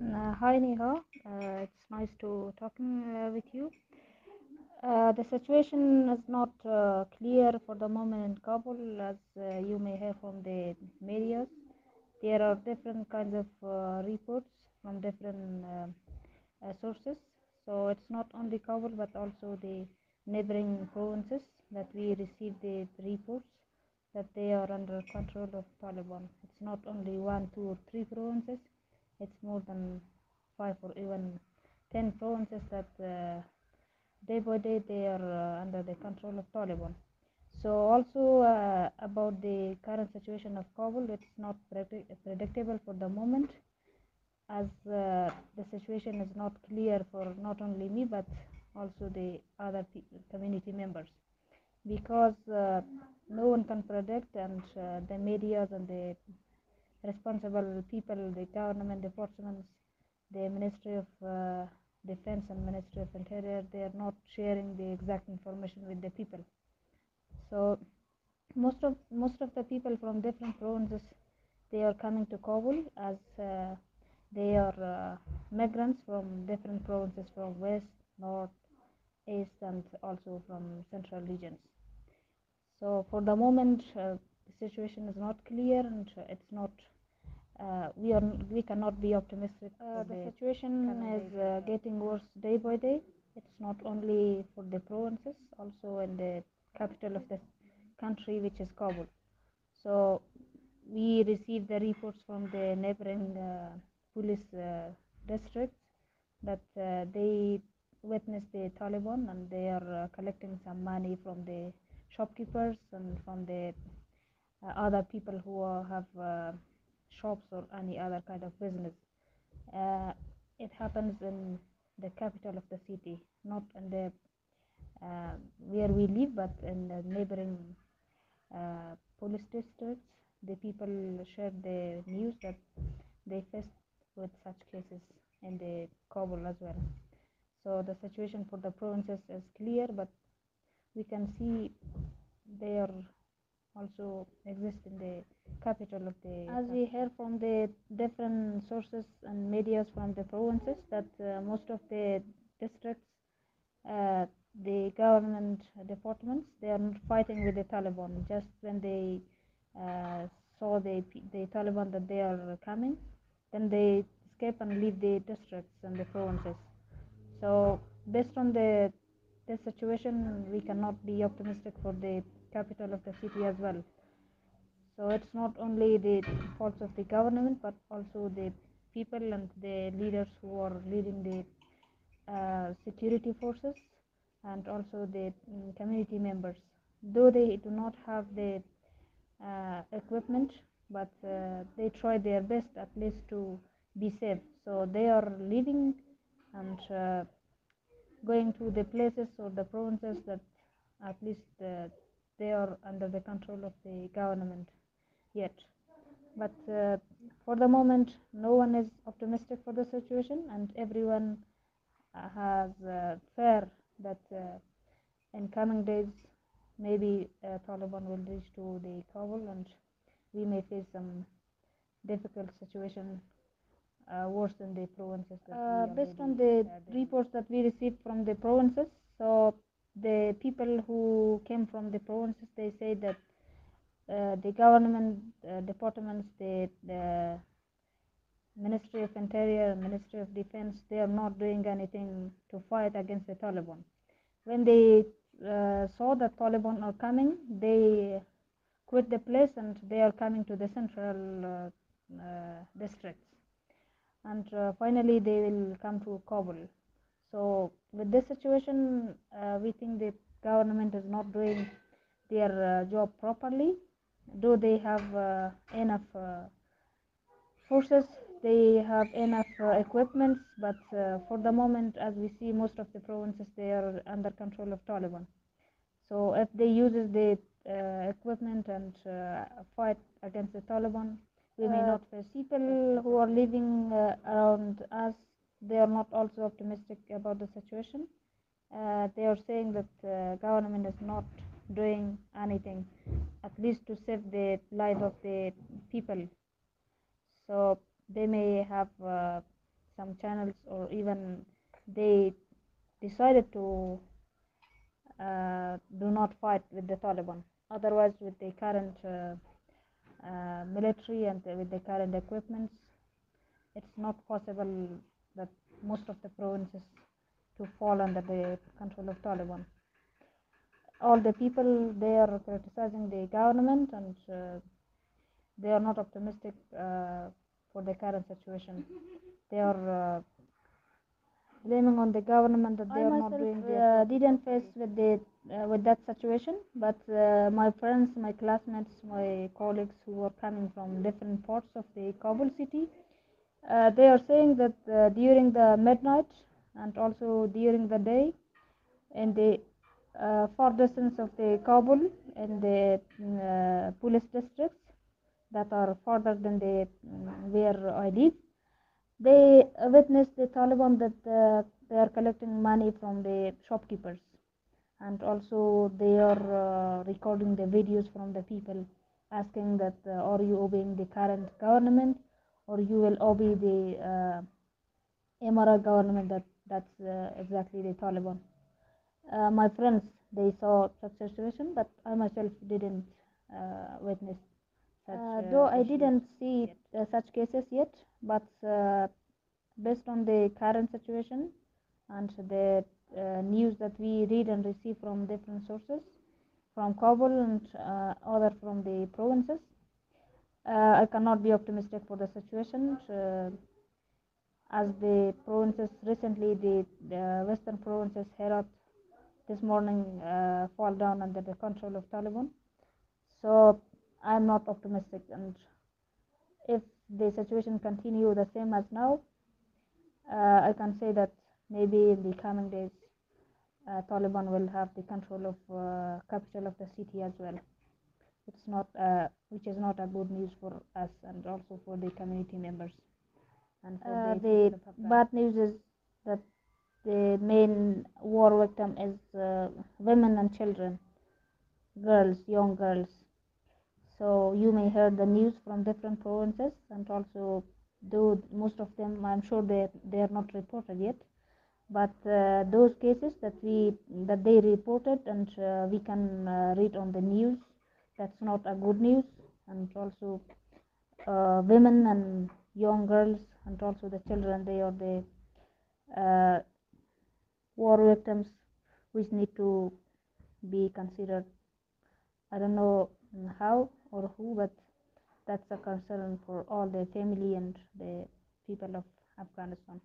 Uh, hi Neha, uh, it's nice to talking uh, with you. Uh, the situation is not uh, clear for the moment in Kabul, as uh, you may hear from the media. There are different kinds of reports from different sources. So it's not only Kabul but also the neighboring provinces that we receive the reports that they are under control of Taliban. It's not only one, two, or three provinces. It's more than five or even ten provinces that uh, day by day they are uh, under the control of Taliban. So also uh, about the current situation of Kabul, it's not predict- predictable for the moment, as uh, the situation is not clear for not only me but also the other community members, because uh, no one can predict, and uh, the medias and the responsible people, the government the departments, the Ministry of uh, Defense and Ministry of Interior, they are not sharing the exact information with the people. So most of most of the people from different provinces they are coming to Kabul as uh, they are uh, migrants from different provinces from west, north, east, and also from central regions. So for the moment, uh, the situation is not clear and it's not. Uh, we are we cannot be optimistic. Uh, the, the situation is uh, getting worse day by day. It's not only for the provinces, also in the capital of the country, which is Kabul. So we receive the reports from the neighboring uh, police uh, districts that uh, they witnessed the Taliban and they are uh, collecting some money from the shopkeepers and from the other people who uh, have uh, shops or any other kind of business. Uh, it happens in the capital of the city, not in the uh, where we live, but in the neighboring uh, police districts. The people share the news that they faced with such cases in the Kabul as well. So the situation for the provinces is clear, but we can see they are also exist in the capital of the as we hear from the different sources and medias from the provinces that uh, most of the districts uh, the government departments they are not fighting with the Taliban. Just when they uh, saw the the Taliban that they are coming then they escape and leave the districts and the provinces. So based on the this situation we cannot be optimistic for the capital of the city as well. So it's not only the faults of the government but also the people and the leaders who are leading the uh, security forces and also the mm, community members. Though they do not have the uh, equipment but uh, they try their best at least to be safe. So they are leaving and uh, going to the places or the provinces that at least uh, they are under the control of the government yet. But uh, for the moment no one is optimistic for the situation and everyone uh, has uh, fear that uh, in coming days maybe uh, Taliban will reach to the Kabul and we may face some difficult situation uh, worse than the provinces that Uh, based on the reports that we received from the provinces, so the people who came from the provinces, they say that uh, the government uh, departments, the, the Ministry of Interior, Ministry of Defense, they are not doing anything to fight against the Taliban. When they uh, saw that Taliban are coming, they quit the place and they are coming to the central uh, uh, districts. And uh, finally, they will come to Kabul. So, with this situation, uh, we think the government is not doing their uh, job properly, Do they have uh, enough uh, forces, they have enough uh, equipment, but uh, for the moment, as we see, most of the provinces they are under control of Taliban. So, if they uses the uh, equipment and uh, fight against the Taliban, we may not face people who are living uh, around us. They are not also optimistic about the situation. Uh, they are saying that uh, government is not doing anything, at least to save the life of the people. So they may have uh, some channels or even they decided to uh, do not fight with the Taliban. Otherwise, with the current uh, uh, military and with the current equipments, it's not possible that most of the provinces to fall under the control of Taliban. All the people they are criticizing the government and uh, they are not optimistic uh, for the current situation. They are uh, blaming on the government that they I are not doing uh, their didn't face with the uh, with that situation but uh, my friends my classmates my colleagues who are coming from different parts of the kabul city uh, they are saying that uh, during the midnight and also during the day in the uh, far distance of the kabul in the uh, police districts that are farther than the mm, where i live they witnessed the Taliban that uh, they are collecting money from the shopkeepers. And also they are uh, recording the videos from the people asking that are you obeying the current government or you will obey the uh, Emara government that that's uh, exactly the Taliban. Uh, my friends they saw such situation but I myself didn't uh, witness such Uh, uh, though I didn't see uh, such cases yet, but uh, based on the current situation and the uh, news that we read and receive from different sources, from Kabul and uh, other from the provinces, I cannot be optimistic for the situation. Uh, as the provinces recently, the, the western provinces, Herat, this morning uh, fall down under the control of Taliban. So I'm not optimistic, and if the situation continue the same as now, uh, I can say that maybe in the coming days, uh, Taliban will have the control of uh, capital of the city as well. It's not, uh, which is not a good news for us and also for the community members. And for Uh, the, bad news is that the main war victim is uh, women and children, girls, young girls. So you may hear the news from different provinces, and also though most of them, I'm sure they they are not reported yet, but uh, those cases that we that they reported and uh, we can uh, read on the news, that's not a good news, and also uh, women and young girls and also the children, they are the uh, war victims which need to be considered. I don't know how or who, but that's a concern for all the family and the people of Afghanistan.